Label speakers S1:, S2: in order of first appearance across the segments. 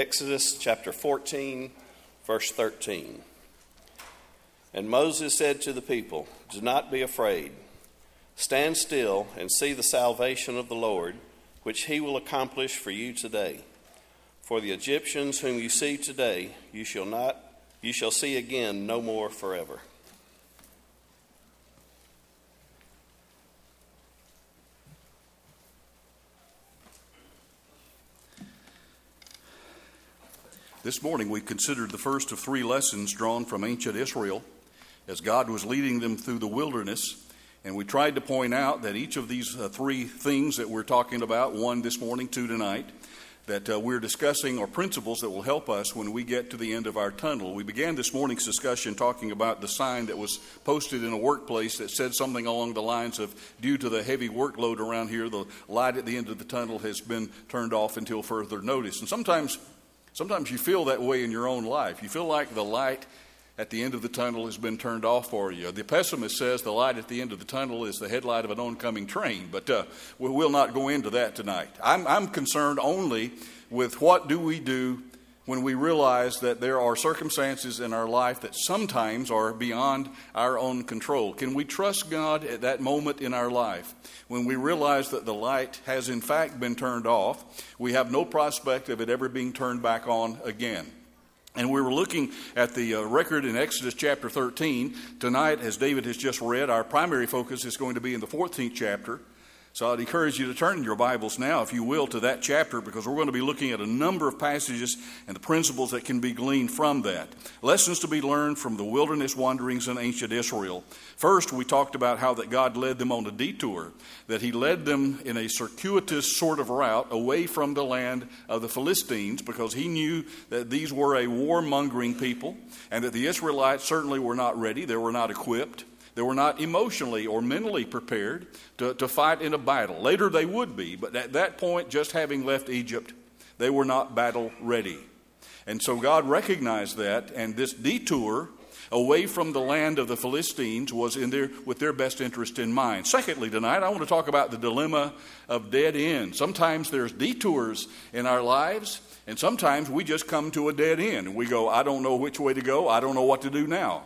S1: Exodus chapter 14, verse 13. And Moses said to the people, Do not be afraid. Stand still and see the salvation of the Lord, which he will accomplish for you today. For the Egyptians whom you see today, you shall not you shall see again no more forever.
S2: This morning we considered the first of three lessons drawn from ancient Israel as God was leading them through the wilderness. And we tried to point out that each of these uh, three things that we're talking about, one this morning, two tonight, that uh, we're discussing are principles that will help us when we get to the end of our tunnel. We began this morning's discussion talking about the sign that was posted in a workplace that said something along the lines of Due to the heavy workload around here, the light at the end of the tunnel has been turned off until further notice. And sometimes Sometimes you feel that way in your own life. You feel like the light at the end of the tunnel has been turned off for you. The pessimist says the light at the end of the tunnel is the headlight of an oncoming train, but uh, we will not go into that tonight. I'm, I'm concerned only with what do we do when we realize that there are circumstances in our life that sometimes are beyond our own control. Can we trust God at that moment in our life when we realize that the light has in fact been turned off? We have no prospect of it ever being turned back on again. And we were looking at the uh, record in Exodus chapter 13. Tonight, as David has just read, our primary focus is going to be in the 14th chapter. So I'd encourage you to turn your Bibles now, if you will, to that chapter because we're going to be looking at a number of passages and the principles that can be gleaned from that. Lessons to be learned from the wilderness wanderings in ancient Israel. First, we talked about how that God led them on a detour, that He led them in a circuitous sort of route away from the land of the Philistines because He knew that these were a warmongering people and that the Israelites certainly were not ready, they were not equipped. They were not emotionally or mentally prepared to, to fight in a battle. Later they would be, but at that point, just having left Egypt, they were not battle ready. And so God recognized that, and this detour away from the land of the Philistines was in their, with their best interest in mind. Secondly, tonight I want to talk about the dilemma of dead ends. Sometimes there's detours in our lives, and sometimes we just come to a dead end and we go, I don't know which way to go, I don't know what to do now.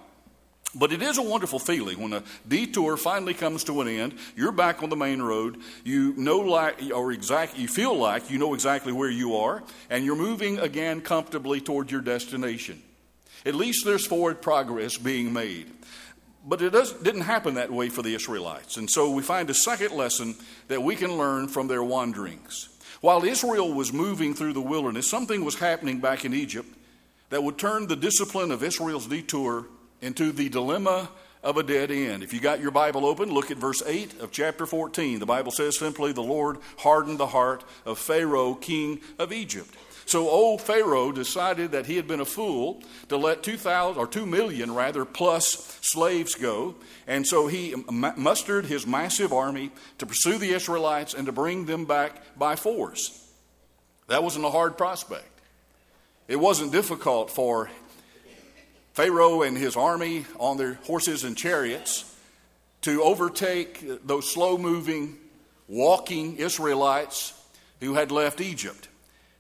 S2: But it is a wonderful feeling when a detour finally comes to an end. You're back on the main road. You know, like, or exact, you feel like you know exactly where you are, and you're moving again comfortably toward your destination. At least there's forward progress being made. But it does, didn't happen that way for the Israelites. And so we find a second lesson that we can learn from their wanderings. While Israel was moving through the wilderness, something was happening back in Egypt that would turn the discipline of Israel's detour into the dilemma of a dead end. If you got your Bible open, look at verse 8 of chapter 14. The Bible says simply, The Lord hardened the heart of Pharaoh, king of Egypt. So old Pharaoh decided that he had been a fool to let 2,000 or 2 million rather plus slaves go. And so he mustered his massive army to pursue the Israelites and to bring them back by force. That wasn't a hard prospect. It wasn't difficult for Pharaoh and his army on their horses and chariots to overtake those slow moving, walking Israelites who had left Egypt.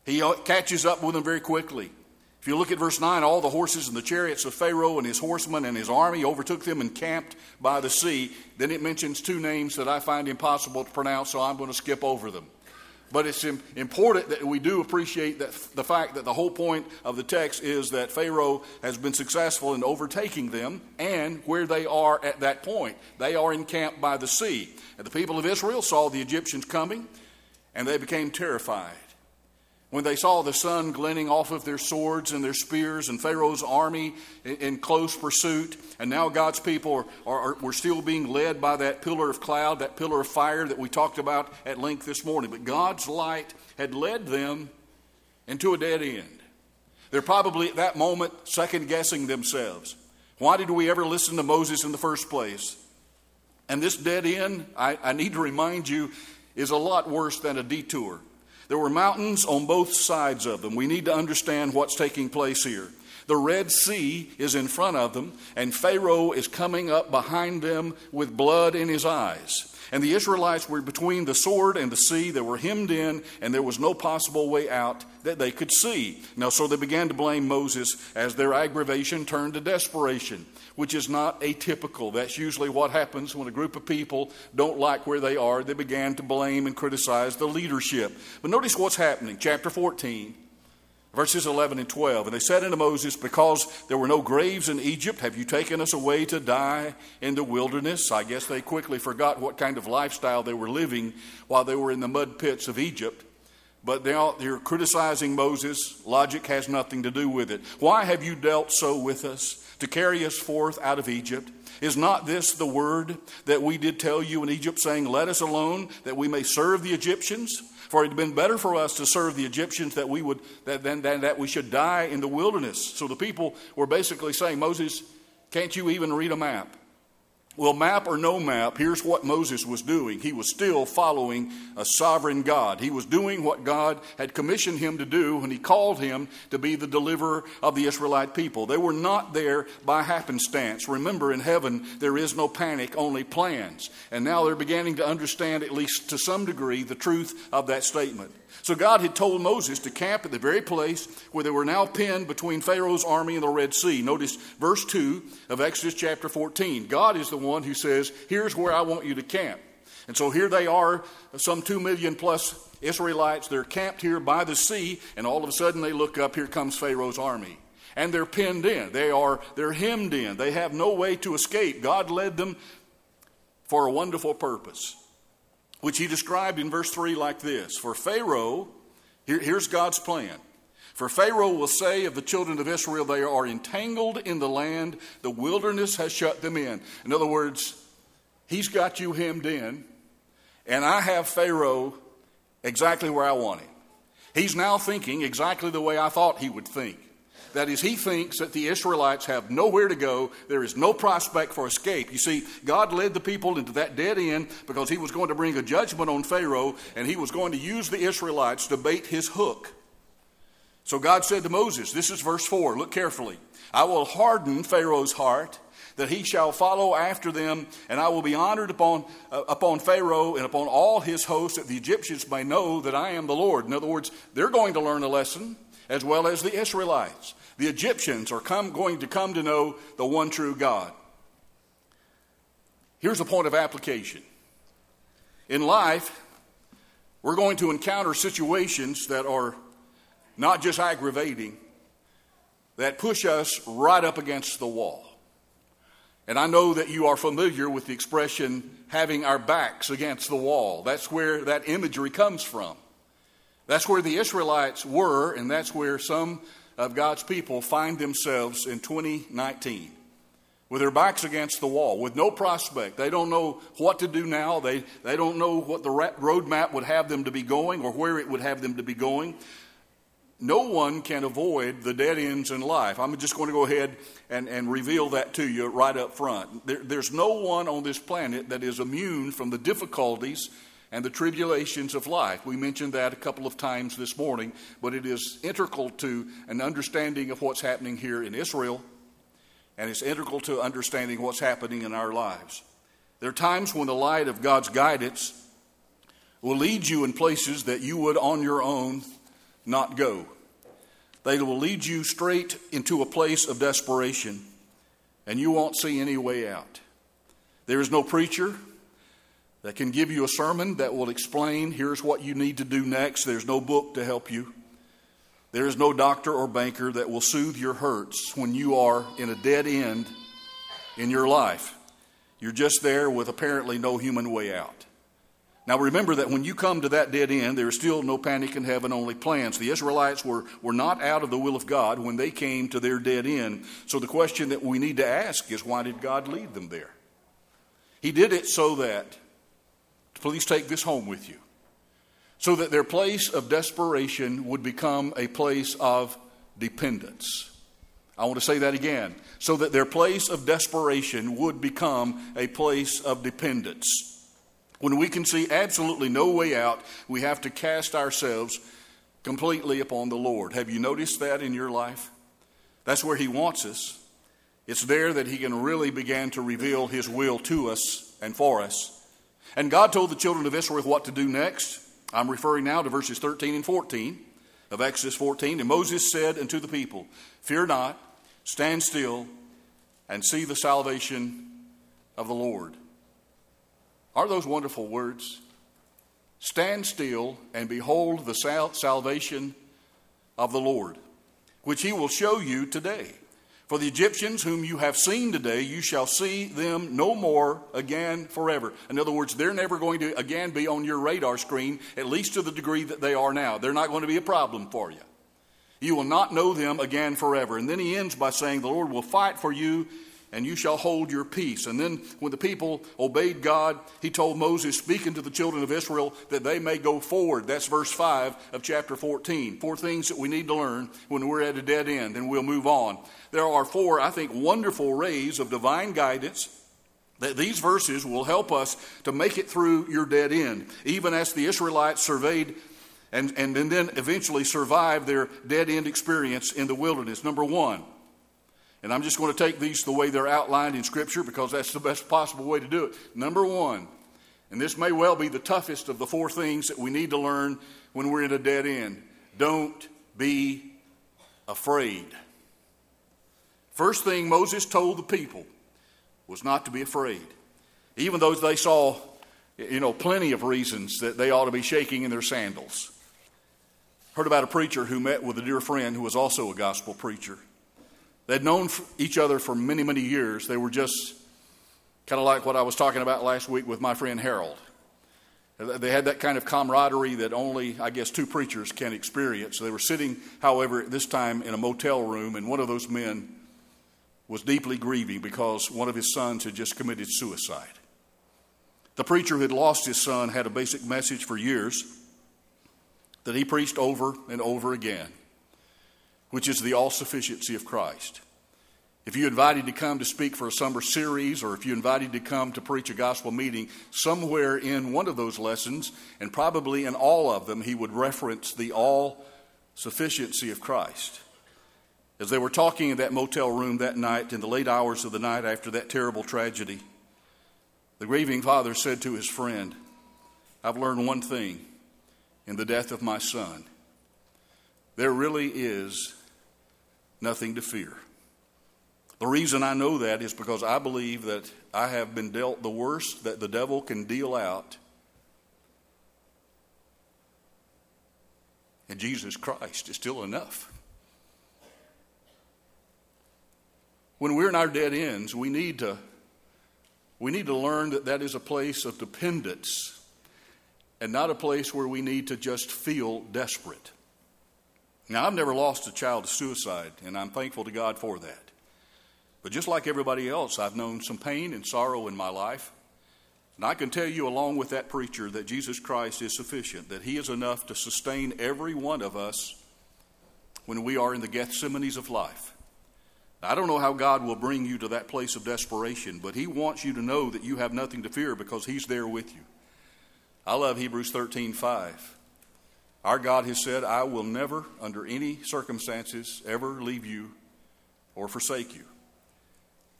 S2: He uh, catches up with them very quickly. If you look at verse 9, all the horses and the chariots of Pharaoh and his horsemen and his army overtook them and camped by the sea. Then it mentions two names that I find impossible to pronounce, so I'm going to skip over them. But it's important that we do appreciate that the fact that the whole point of the text is that Pharaoh has been successful in overtaking them and where they are at that point. They are encamped by the sea. And the people of Israel saw the Egyptians coming and they became terrified when they saw the sun glinting off of their swords and their spears and Pharaoh's army in, in close pursuit, and now God's people are, are, were still being led by that pillar of cloud, that pillar of fire that we talked about at length this morning. But God's light had led them into a dead end. They're probably at that moment second guessing themselves. Why did we ever listen to Moses in the first place? And this dead end, I, I need to remind you, is a lot worse than a detour. There were mountains on both sides of them. We need to understand what's taking place here. The Red Sea is in front of them, and Pharaoh is coming up behind them with blood in his eyes. And the Israelites were between the sword and the sea. They were hemmed in, and there was no possible way out that they could see. Now, so they began to blame Moses as their aggravation turned to desperation, which is not atypical. That's usually what happens when a group of people don't like where they are. They began to blame and criticize the leadership. But notice what's happening. Chapter 14 verses 11 and 12. And they said unto Moses, Because there were no graves in Egypt, have you taken us away to die in the wilderness? I guess they quickly forgot what kind of lifestyle they were living while they were in the mud pits of Egypt. But they're criticizing Moses. Logic has nothing to do with it. Why have you dealt so with us to carry us forth out of Egypt? Is not this the word that we did tell you in Egypt, saying, Let us alone, that we may serve the Egyptians? For it had been better for us to serve the Egyptians that we would than, than that we should die in the wilderness. So the people were basically saying, Moses, can't you even read a map? Well, map or no map, here's what Moses was doing. He was still following a sovereign God. He was doing what God had commissioned him to do when he called him to be the deliverer of the Israelite people. They were not there by happenstance. Remember, in heaven, there is no panic, only plans. And now they're beginning to understand, at least to some degree, the truth of that statement. So God had told Moses to camp at the very place where they were now pinned between Pharaoh's army and the Red Sea. Notice verse 2 of Exodus chapter 14. God is the one who says, Here's where I want you to camp. And so here they are, some two million plus Israelites. They're camped here by the sea, and all of a sudden they look up, here comes Pharaoh's army. And they're pinned in. They are they're hemmed in. They have no way to escape. God led them for a wonderful purpose which he described in verse 3 like this For Pharaoh, here, here's God's plan. For Pharaoh will say of the children of Israel, they are entangled in the land, the wilderness has shut them in. In other words, he's got you hemmed in, and I have Pharaoh exactly where I want him. He's now thinking exactly the way I thought he would think. That is, he thinks that the Israelites have nowhere to go. There is no prospect for escape. You see, God led the people into that dead end because he was going to bring a judgment on Pharaoh and he was going to use the Israelites to bait his hook. So God said to Moses, this is verse 4, look carefully. I will harden Pharaoh's heart that he shall follow after them, and I will be honored upon, uh, upon Pharaoh and upon all his hosts, that the Egyptians may know that I am the Lord. In other words, they're going to learn a lesson, as well as the Israelites. The Egyptians are come, going to come to know the one true God. Here's a point of application. In life, we're going to encounter situations that are not just aggravating, that push us right up against the wall. And I know that you are familiar with the expression having our backs against the wall. That's where that imagery comes from. That's where the Israelites were, and that's where some of God's people find themselves in 2019 with their backs against the wall, with no prospect. They don't know what to do now. They, they don't know what the roadmap would have them to be going or where it would have them to be going. No one can avoid the dead ends in life. I'm just going to go ahead and, and reveal that to you right up front. There, there's no one on this planet that is immune from the difficulties and the tribulations of life. We mentioned that a couple of times this morning, but it is integral to an understanding of what's happening here in Israel, and it's integral to understanding what's happening in our lives. There are times when the light of God's guidance will lead you in places that you would on your own not go. They will lead you straight into a place of desperation, and you won't see any way out. There is no preacher, that can give you a sermon that will explain here's what you need to do next. There's no book to help you. There is no doctor or banker that will soothe your hurts when you are in a dead end in your life. You're just there with apparently no human way out. Now remember that when you come to that dead end, there is still no panic in heaven, only plans. The Israelites were, were not out of the will of God when they came to their dead end. So the question that we need to ask is why did God lead them there? He did it so that Please take this home with you. So that their place of desperation would become a place of dependence. I want to say that again. So that their place of desperation would become a place of dependence. When we can see absolutely no way out, we have to cast ourselves completely upon the Lord. Have you noticed that in your life? That's where He wants us. It's there that He can really begin to reveal His will to us and for us. And God told the children of Israel what to do next. I'm referring now to verses 13 and 14 of Exodus 14. And Moses said unto the people, Fear not, stand still, and see the salvation of the Lord. Are those wonderful words? Stand still and behold the sal- salvation of the Lord, which he will show you today. For the Egyptians whom you have seen today, you shall see them no more again forever. In other words, they're never going to again be on your radar screen, at least to the degree that they are now. They're not going to be a problem for you. You will not know them again forever. And then he ends by saying, The Lord will fight for you and you shall hold your peace. And then when the people obeyed God, he told Moses, speaking to the children of Israel, that they may go forward. That's verse 5 of chapter 14. Four things that we need to learn when we're at a dead end, and we'll move on. There are four, I think, wonderful rays of divine guidance that these verses will help us to make it through your dead end, even as the Israelites surveyed and, and, and then eventually survived their dead end experience in the wilderness. Number one, and I'm just going to take these the way they're outlined in Scripture because that's the best possible way to do it. Number one, and this may well be the toughest of the four things that we need to learn when we're in a dead end don't be afraid. First thing Moses told the people was not to be afraid, even though they saw, you know, plenty of reasons that they ought to be shaking in their sandals. Heard about a preacher who met with a dear friend who was also a gospel preacher. They'd known each other for many, many years. They were just kind of like what I was talking about last week with my friend Harold. They had that kind of camaraderie that only, I guess, two preachers can experience. They were sitting, however, this time in a motel room, and one of those men was deeply grieving because one of his sons had just committed suicide. The preacher who had lost his son had a basic message for years that he preached over and over again which is the all sufficiency of Christ. If you invited to come to speak for a summer series, or if you invited to come to preach a gospel meeting, somewhere in one of those lessons, and probably in all of them, he would reference the all sufficiency of Christ. As they were talking in that motel room that night, in the late hours of the night after that terrible tragedy, the grieving father said to his friend, I've learned one thing in the death of my son. There really is nothing to fear. The reason I know that is because I believe that I have been dealt the worst that the devil can deal out. And Jesus Christ is still enough. When we're in our dead ends, we need to we need to learn that that is a place of dependence and not a place where we need to just feel desperate. Now, I've never lost a child to suicide, and I'm thankful to God for that. But just like everybody else, I've known some pain and sorrow in my life. And I can tell you, along with that preacher, that Jesus Christ is sufficient, that He is enough to sustain every one of us when we are in the Gethsemanes of life. I don't know how God will bring you to that place of desperation, but He wants you to know that you have nothing to fear because He's there with you. I love Hebrews 13 5. Our God has said, I will never, under any circumstances, ever leave you or forsake you.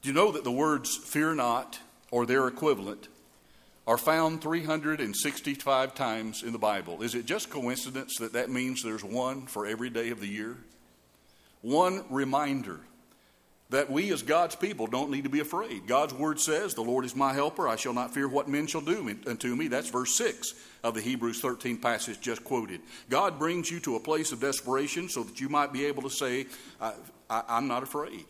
S2: Do you know that the words fear not or their equivalent are found 365 times in the Bible? Is it just coincidence that that means there's one for every day of the year? One reminder that we as God's people don't need to be afraid. God's word says, The Lord is my helper, I shall not fear what men shall do unto me. That's verse 6 of the Hebrews 13 passage just quoted. God brings you to a place of desperation so that you might be able to say, I, am not afraid.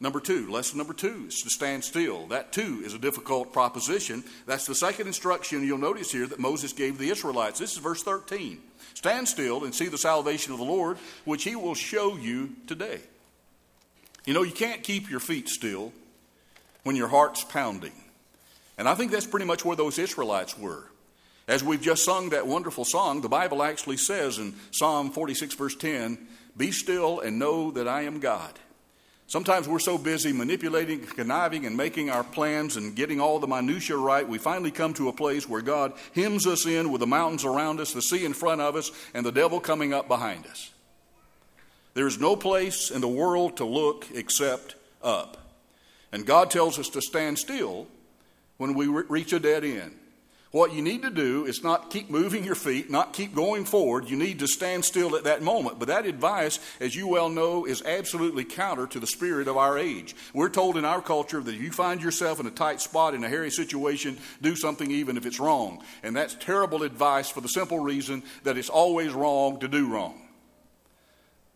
S2: Number two, lesson number two is to stand still. That too is a difficult proposition. That's the second instruction you'll notice here that Moses gave the Israelites. This is verse 13. Stand still and see the salvation of the Lord, which he will show you today. You know, you can't keep your feet still when your heart's pounding. And I think that's pretty much where those Israelites were. As we've just sung that wonderful song, the Bible actually says in Psalm 46, verse 10, Be still and know that I am God. Sometimes we're so busy manipulating, conniving, and making our plans and getting all the minutiae right, we finally come to a place where God hems us in with the mountains around us, the sea in front of us, and the devil coming up behind us. There's no place in the world to look except up. And God tells us to stand still when we re- reach a dead end. What you need to do is not keep moving your feet, not keep going forward. You need to stand still at that moment. But that advice, as you well know, is absolutely counter to the spirit of our age. We're told in our culture that if you find yourself in a tight spot, in a hairy situation, do something even if it's wrong. And that's terrible advice for the simple reason that it's always wrong to do wrong.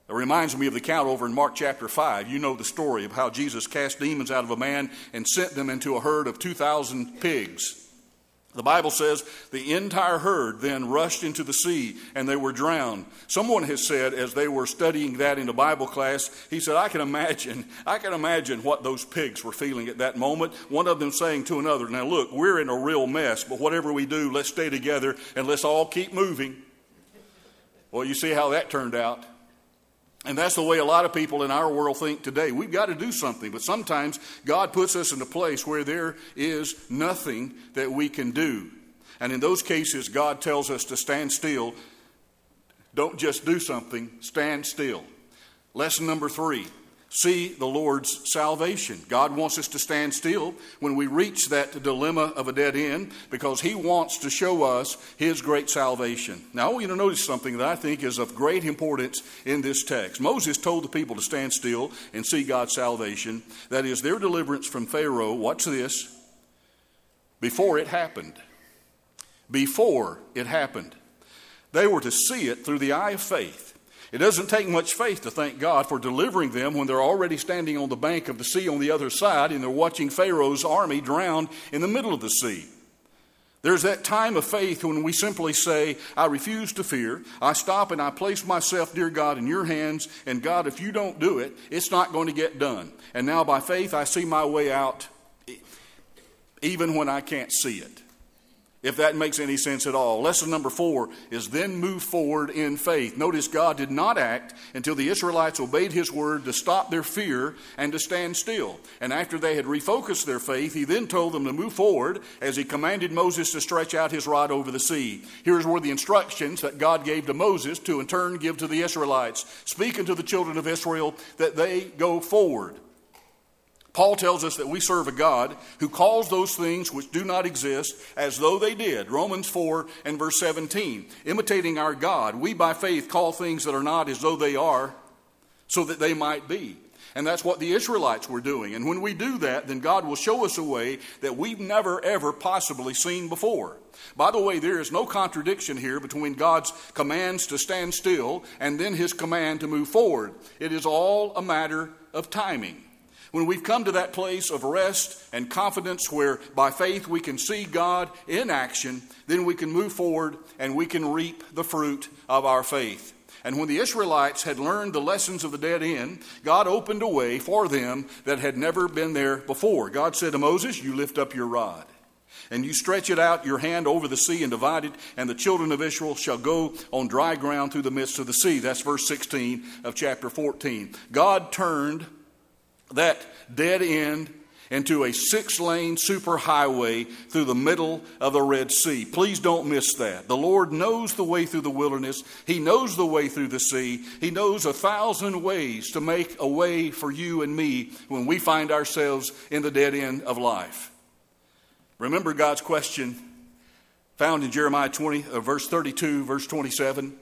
S2: It reminds me of the count over in Mark chapter 5. You know the story of how Jesus cast demons out of a man and sent them into a herd of 2,000 pigs. The Bible says the entire herd then rushed into the sea and they were drowned. Someone has said as they were studying that in a Bible class, he said, I can imagine, I can imagine what those pigs were feeling at that moment. One of them saying to another, Now look, we're in a real mess, but whatever we do, let's stay together and let's all keep moving. Well, you see how that turned out. And that's the way a lot of people in our world think today. We've got to do something, but sometimes God puts us in a place where there is nothing that we can do. And in those cases, God tells us to stand still. Don't just do something, stand still. Lesson number three see the Lord's salvation. God wants us to stand still when we reach that dilemma of a dead end because He wants to show us His great salvation. Now, I want you to notice something that I think is of great importance in this text. Moses told the people to stand still and see God's salvation. That is, their deliverance from Pharaoh, watch this, before it happened. Before it happened. They were to see it through the eye of faith. It doesn't take much faith to thank God for delivering them when they're already standing on the bank of the sea on the other side and they're watching Pharaoh's army drown in the middle of the sea. There's that time of faith when we simply say, I refuse to fear. I stop and I place myself, dear God, in your hands. And God, if you don't do it, it's not going to get done. And now by faith, I see my way out even when I can't see it if that makes any sense at all. Lesson number four is then move forward in faith. Notice God did not act until the Israelites obeyed his word to stop their fear and to stand still. And after they had refocused their faith, he then told them to move forward as he commanded Moses to stretch out his rod over the sea. Here's where the instructions that God gave to Moses to in turn give to the Israelites. Speak unto the children of Israel that they go forward. Paul tells us that we serve a God who calls those things which do not exist as though they did. Romans 4 and verse 17. Imitating our God, we by faith call things that are not as though they are, so that they might be. And that's what the Israelites were doing. And when we do that, then God will show us a way that we've never, ever possibly seen before. By the way, there is no contradiction here between God's commands to stand still and then his command to move forward. It is all a matter of timing. When we've come to that place of rest and confidence where by faith we can see God in action, then we can move forward and we can reap the fruit of our faith. And when the Israelites had learned the lessons of the dead end, God opened a way for them that had never been there before. God said to Moses, You lift up your rod and you stretch it out your hand over the sea and divide it, and the children of Israel shall go on dry ground through the midst of the sea. That's verse 16 of chapter 14. God turned that dead end into a six lane superhighway through the middle of the Red Sea. Please don't miss that. The Lord knows the way through the wilderness, He knows the way through the sea. He knows a thousand ways to make a way for you and me when we find ourselves in the dead end of life. Remember God's question found in Jeremiah 20, uh, verse 32, verse 27.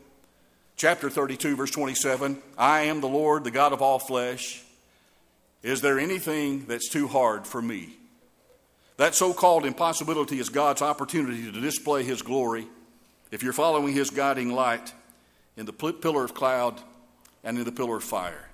S2: Chapter 32, verse 27 I am the Lord, the God of all flesh. Is there anything that's too hard for me? That so called impossibility is God's opportunity to display His glory if you're following His guiding light in the pillar of cloud and in the pillar of fire.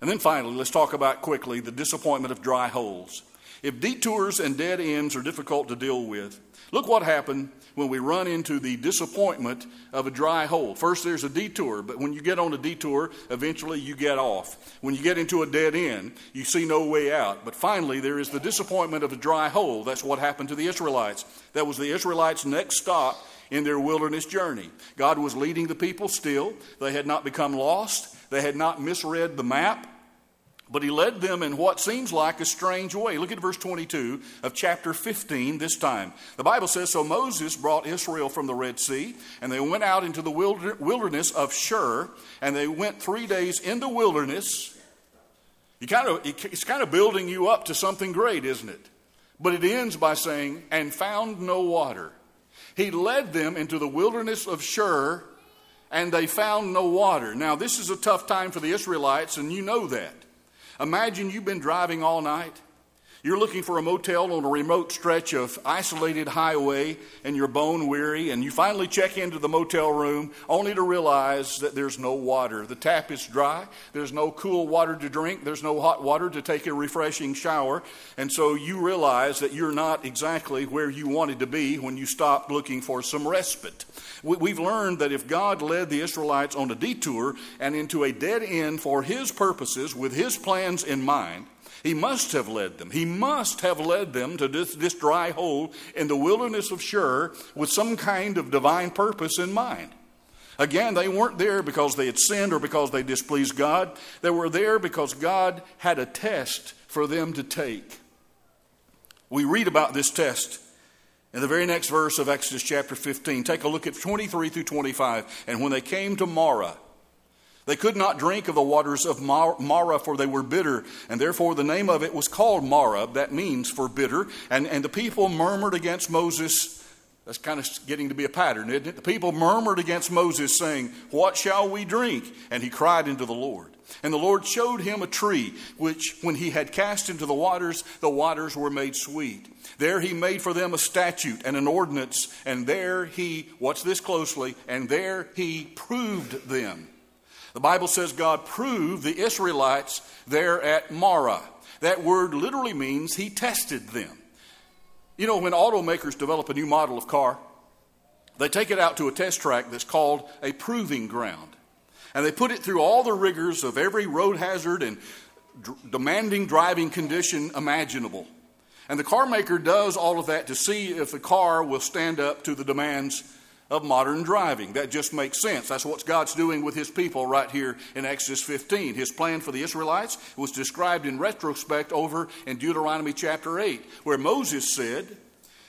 S2: And then finally, let's talk about quickly the disappointment of dry holes. If detours and dead ends are difficult to deal with, look what happened when we run into the disappointment of a dry hole. First, there's a detour, but when you get on a detour, eventually you get off. When you get into a dead end, you see no way out. But finally, there is the disappointment of a dry hole. That's what happened to the Israelites. That was the Israelites' next stop in their wilderness journey. God was leading the people still. They had not become lost, they had not misread the map. But he led them in what seems like a strange way. Look at verse 22 of chapter 15 this time. The Bible says So Moses brought Israel from the Red Sea, and they went out into the wilderness of Shur, and they went three days in the wilderness. You kind of, it's kind of building you up to something great, isn't it? But it ends by saying, and found no water. He led them into the wilderness of Shur, and they found no water. Now, this is a tough time for the Israelites, and you know that. Imagine you've been driving all night you're looking for a motel on a remote stretch of isolated highway and you're bone weary, and you finally check into the motel room only to realize that there's no water. The tap is dry, there's no cool water to drink, there's no hot water to take a refreshing shower, and so you realize that you're not exactly where you wanted to be when you stopped looking for some respite. We've learned that if God led the Israelites on a detour and into a dead end for His purposes with His plans in mind, he must have led them. He must have led them to this, this dry hole in the wilderness of Shur with some kind of divine purpose in mind. Again, they weren't there because they had sinned or because they displeased God. They were there because God had a test for them to take. We read about this test in the very next verse of Exodus chapter 15. Take a look at 23 through 25. And when they came to Marah, they could not drink of the waters of Marah, for they were bitter, and therefore the name of it was called Marah. That means for bitter. And, and the people murmured against Moses. That's kind of getting to be a pattern, isn't it? The people murmured against Moses, saying, What shall we drink? And he cried unto the Lord. And the Lord showed him a tree, which when he had cast into the waters, the waters were made sweet. There he made for them a statute and an ordinance, and there he, watch this closely, and there he proved them the Bible says God proved the Israelites there at Marah. That word literally means he tested them. You know, when automakers develop a new model of car, they take it out to a test track that's called a proving ground. And they put it through all the rigors of every road hazard and demanding driving condition imaginable. And the car maker does all of that to see if the car will stand up to the demands of modern driving. That just makes sense. That's what God's doing with his people right here in Exodus 15. His plan for the Israelites was described in retrospect over in Deuteronomy chapter 8, where Moses said,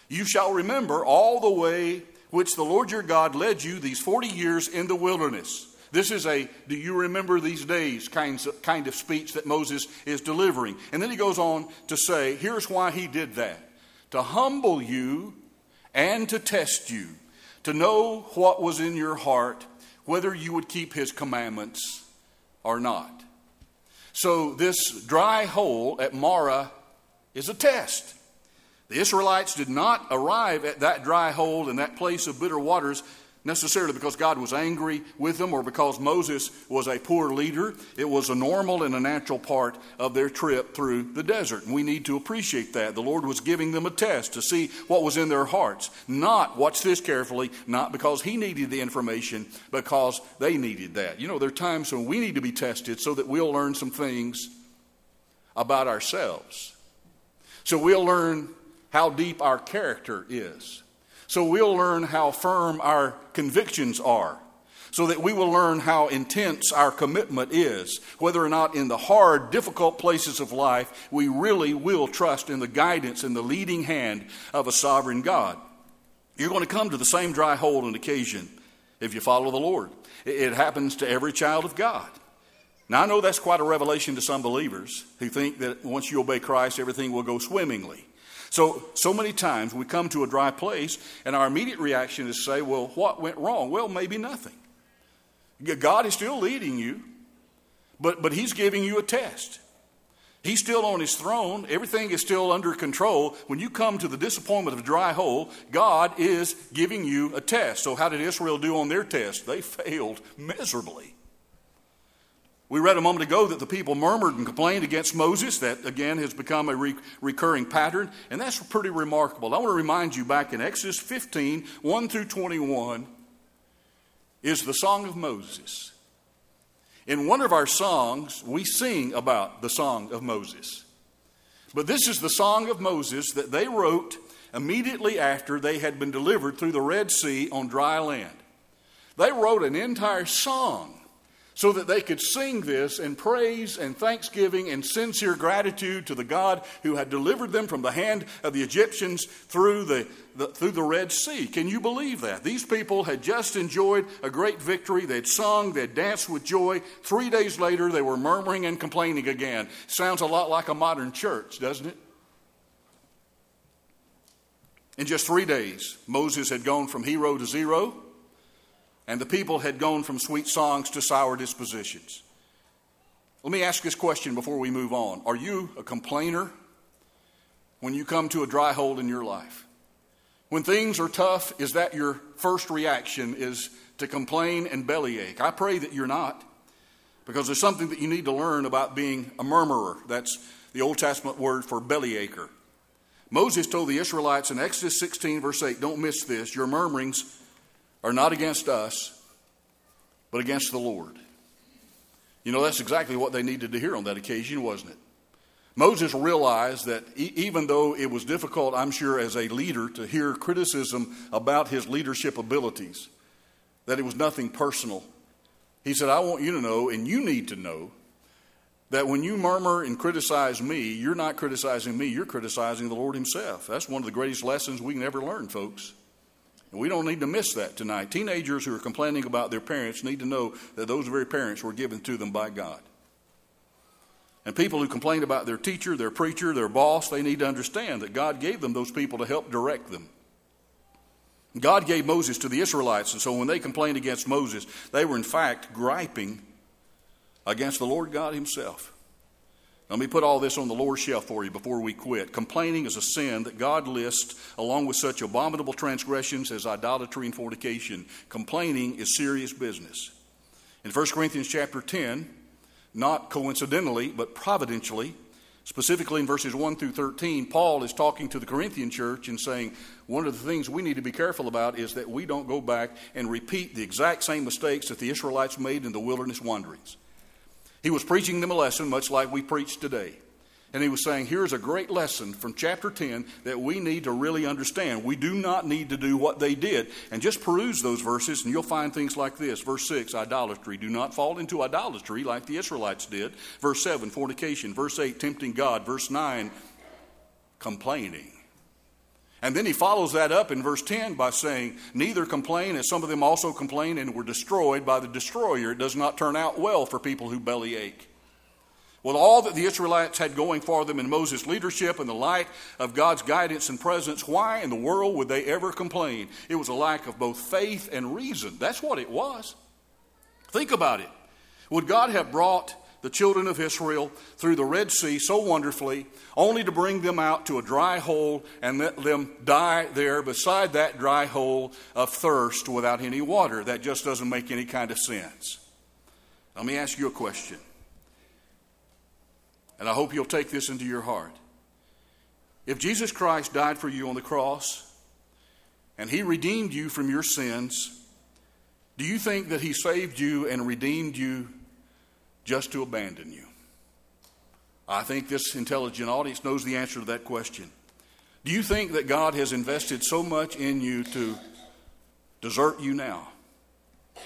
S2: You shall remember all the way which the Lord your God led you these 40 years in the wilderness. This is a do you remember these days kind of, kind of speech that Moses is delivering. And then he goes on to say, here's why he did that to humble you and to test you to know what was in your heart, whether you would keep his commandments or not. So, this dry hole at Marah is a test. The Israelites did not arrive at that dry hole in that place of bitter waters necessarily because God was angry with them or because Moses was a poor leader. It was a normal and a natural part of their trip through the desert. And we need to appreciate that. The Lord was giving them a test to see what was in their hearts. Not, watch this carefully, not because He needed the information, because they needed that. You know, there are times when we need to be tested so that we'll learn some things about ourselves. So we'll learn how deep our character is. So we'll learn how firm our convictions are, so that we will learn how intense our commitment is, whether or not in the hard, difficult places of life we really will trust in the guidance and the leading hand of a sovereign God. You're going to come to the same dry hole on occasion if you follow the Lord. It happens to every child of God. Now, I know that's quite a revelation to some believers who think that once you obey Christ, everything will go swimmingly. So, so many times we come to a dry place and our immediate reaction is to say, well, what went wrong? Well, maybe nothing. God is still leading you, but, but He's giving you a test. He's still on his throne. Everything is still under control. When you come to the disappointment of a dry hole, God is giving you a test. So, how did Israel do on their test? They failed miserably. We read a moment ago that the people murmured and complained against Moses. That, again, has become a re- recurring pattern, and that's pretty remarkable. I want to remind you back in Exodus 15 1 through 21 is the Song of Moses. In one of our songs, we sing about the Song of Moses. But this is the Song of Moses that they wrote immediately after they had been delivered through the Red Sea on dry land. They wrote an entire song so that they could sing this in praise and thanksgiving and sincere gratitude to the God who had delivered them from the hand of the Egyptians through the, the, through the Red Sea. Can you believe that? These people had just enjoyed a great victory. They'd sung, they'd danced with joy. Three days later, they were murmuring and complaining again. Sounds a lot like a modern church, doesn't it? In just three days, Moses had gone from hero to zero, and the people had gone from sweet songs to sour dispositions. Let me ask this question before we move on. Are you a complainer when you come to a dry hole in your life? When things are tough, is that your first reaction is to complain and bellyache? I pray that you're not because there's something that you need to learn about being a murmurer. That's the Old Testament word for bellyacher. Moses told the Israelites in Exodus 16, verse 8, don't miss this, your murmurings are not against us, but against the Lord. You know, that's exactly what they needed to hear on that occasion, wasn't it? Moses realized that even though it was difficult, I'm sure, as a leader to hear criticism about his leadership abilities, that it was nothing personal. He said, I want you to know, and you need to know, that when you murmur and criticize me, you're not criticizing me, you're criticizing the Lord Himself. That's one of the greatest lessons we can ever learn, folks. And we don't need to miss that tonight. Teenagers who are complaining about their parents need to know that those very parents were given to them by God. And people who complain about their teacher, their preacher, their boss, they need to understand that God gave them those people to help direct them. God gave Moses to the Israelites, and so when they complained against Moses, they were in fact griping against the Lord God Himself. Let me put all this on the lower shelf for you before we quit. Complaining is a sin that God lists along with such abominable transgressions as idolatry and fornication. Complaining is serious business. In 1 Corinthians chapter 10, not coincidentally, but providentially, specifically in verses 1 through 13, Paul is talking to the Corinthian church and saying, one of the things we need to be careful about is that we don't go back and repeat the exact same mistakes that the Israelites made in the wilderness wanderings. He was preaching them a lesson, much like we preach today. And he was saying, here's a great lesson from chapter 10 that we need to really understand. We do not need to do what they did. And just peruse those verses, and you'll find things like this. Verse 6, idolatry. Do not fall into idolatry like the Israelites did. Verse 7, fornication. Verse 8, tempting God. Verse 9, complaining. And then he follows that up in verse 10 by saying, Neither complain as some of them also complained and were destroyed by the destroyer. It does not turn out well for people who bellyache. With all that the Israelites had going for them in Moses' leadership and the light of God's guidance and presence, why in the world would they ever complain? It was a lack of both faith and reason. That's what it was. Think about it. Would God have brought the children of Israel through the Red Sea so wonderfully, only to bring them out to a dry hole and let them die there beside that dry hole of thirst without any water. That just doesn't make any kind of sense. Let me ask you a question, and I hope you'll take this into your heart. If Jesus Christ died for you on the cross and he redeemed you from your sins, do you think that he saved you and redeemed you just to abandon you? I think this intelligent audience knows the answer to that question. Do you think that God has invested so much in you to desert you now?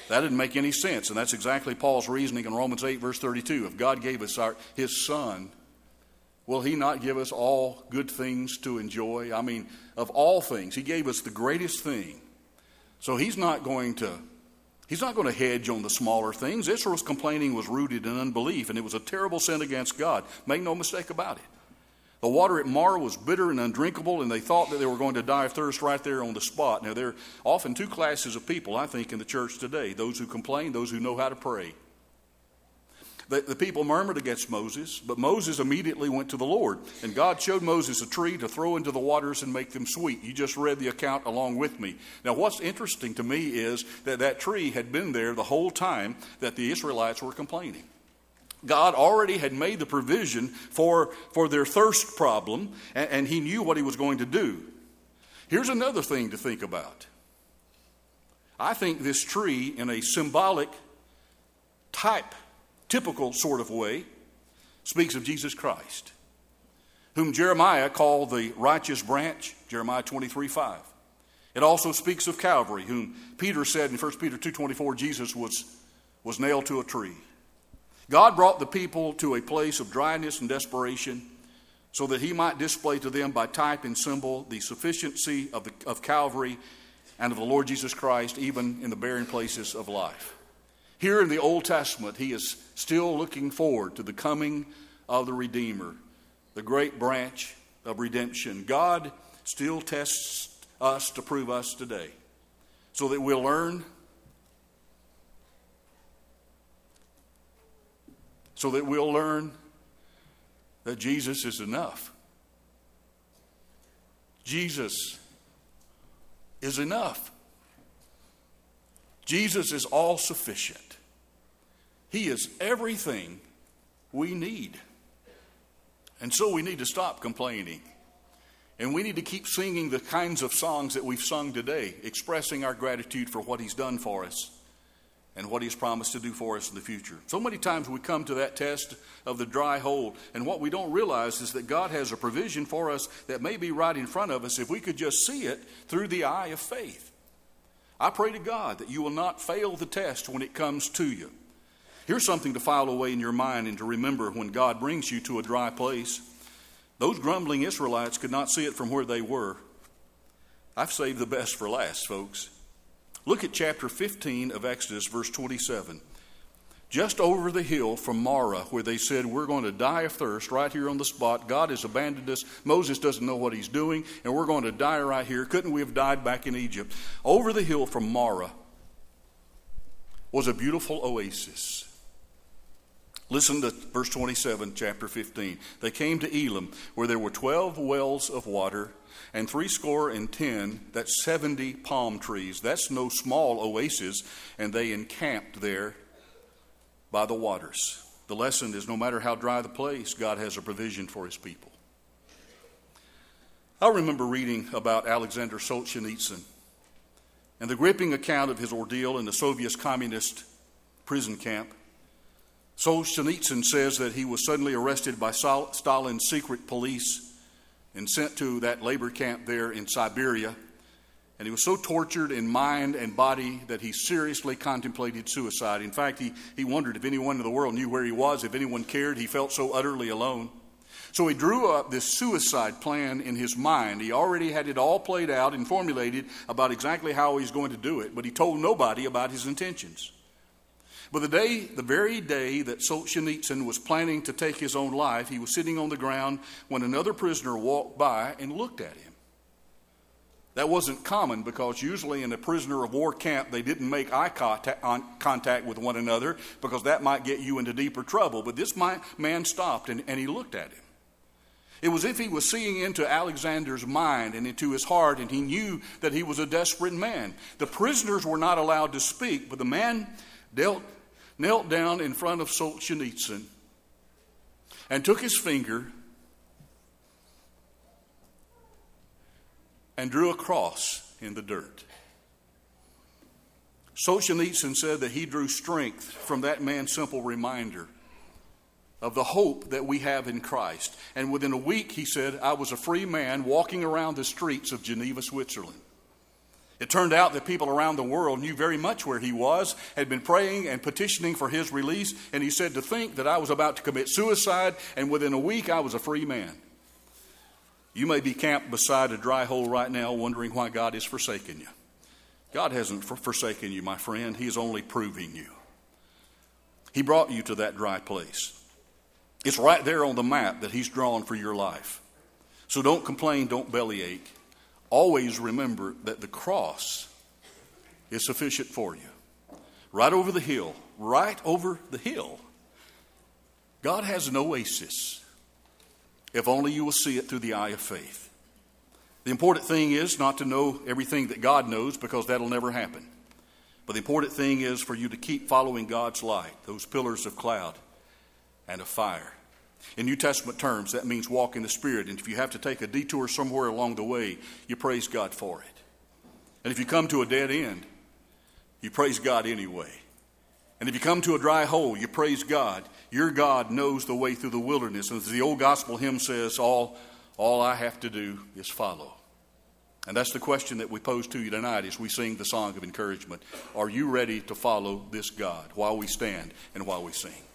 S2: That didn't make any sense, and that's exactly Paul's reasoning in Romans 8, verse 32. If God gave us our, his Son, will he not give us all good things to enjoy? I mean, of all things, he gave us the greatest thing. So he's not going to He's not going to hedge on the smaller things. Israel's complaining was rooted in unbelief, and it was a terrible sin against God. Make no mistake about it. The water at Marah was bitter and undrinkable, and they thought that they were going to die of thirst right there on the spot. Now, there are often two classes of people, I think, in the church today those who complain, those who know how to pray. The, the, people murmured against Moses, but Moses immediately went to the Lord. And God showed Moses a tree to throw into the waters and make them sweet. You just read the account along with me. Now, what's interesting to me is that that tree had been there the whole time that the Israelites were complaining. God already had made the provision for, for their thirst problem, and, and He knew what He was going to do. Here's another thing to think about. I think this tree, in a symbolic type typical sort of way, speaks of Jesus Christ, whom Jeremiah called the righteous branch, Jeremiah 23 5. It also speaks of Calvary, whom Peter said in 1 Peter 2.24, Jesus was, was nailed to a tree. God brought the people to a place of dryness and desperation so that he might display to them by type and symbol the sufficiency of, the, of Calvary and of the Lord Jesus Christ, even in the barren places of life. Here in the Old Testament, he is still looking forward to the coming of the Redeemer, the great branch of redemption. God still tests us to prove us today so that we'll learn, so that we'll learn that Jesus is enough. Jesus is enough. Jesus is all sufficient. He is everything we need. And so we need to stop complaining. And we need to keep singing the kinds of songs that we've sung today, expressing our gratitude for what He's done for us and what He's promised to do for us in the future. So many times we come to that test of the dry hole, and what we don't realize is that God has a provision for us that may be right in front of us if we could just see it through the eye of faith. I pray to God that you will not fail the test when it comes to you. Here's something to file away in your mind and to remember when God brings you to a dry place. Those grumbling Israelites could not see it from where they were. I've saved the best for last, folks. Look at chapter 15 of Exodus, verse 27. Just over the hill from Marah, where they said, We're going to die of thirst right here on the spot. God has abandoned us. Moses doesn't know what he's doing, and we're going to die right here. Couldn't we have died back in Egypt? Over the hill from Marah was a beautiful oasis. Listen to verse 27, chapter 15. They came to Elim, where there were 12 wells of water and three score and ten, that's 70 palm trees. That's no small oasis, and they encamped there by the waters. The lesson is no matter how dry the place, God has a provision for his people. I remember reading about Alexander Solzhenitsyn and the gripping account of his ordeal in the Soviet communist prison camp. Solzhenitsyn says that he was suddenly arrested by Stalin's secret police and sent to that labor camp there in Siberia. And he was so tortured in mind and body that he seriously contemplated suicide. In fact, he, he wondered if anyone in the world knew where he was, if anyone cared. He felt so utterly alone. So he drew up this suicide plan in his mind. He already had it all played out and formulated about exactly how he's going to do it, but he told nobody about his intentions. But the day, the very day that Solzhenitsyn was planning to take his own life, he was sitting on the ground when another prisoner walked by and looked at him. That wasn't common because usually in a prisoner of war camp, they didn't make eye contact with one another because that might get you into deeper trouble. But this man stopped and, and he looked at him. It was if he was seeing into Alexander's mind and into his heart, and he knew that he was a desperate man. The prisoners were not allowed to speak, but the man dealt knelt down in front of Solzhenitsyn and took his finger and drew a cross in the dirt. Solzhenitsyn said that he drew strength from that man's simple reminder of the hope that we have in Christ. And within a week, he said, I was a free man walking around the streets of Geneva, Switzerland. It turned out that people around the world knew very much where he was, had been praying and petitioning for his release, and he said, To think that I was about to commit suicide, and within a week I was a free man. You may be camped beside a dry hole right now, wondering why God has forsaken you. God hasn't forsaken you, my friend. He is only proving you. He brought you to that dry place. It's right there on the map that He's drawn for your life. So don't complain, don't bellyache always remember that the cross is sufficient for you. Right over the hill, right over the hill, God has an oasis if only you will see it through the eye of faith. The important thing is not to know everything that God knows because that'll never happen. But the important thing is for you to keep following God's light, those pillars of cloud and of fire. In New Testament terms, that means walk in the Spirit. And if you have to take a detour somewhere along the way, you praise God for it. And if you come to a dead end, you praise God anyway. And if you come to a dry hole, you praise God. Your God knows the way through the wilderness. And as the old gospel hymn says, all, all I have to do is follow. And that's the question that we pose to you tonight as we sing the song of encouragement. Are you ready to follow this God while we stand and while we sing?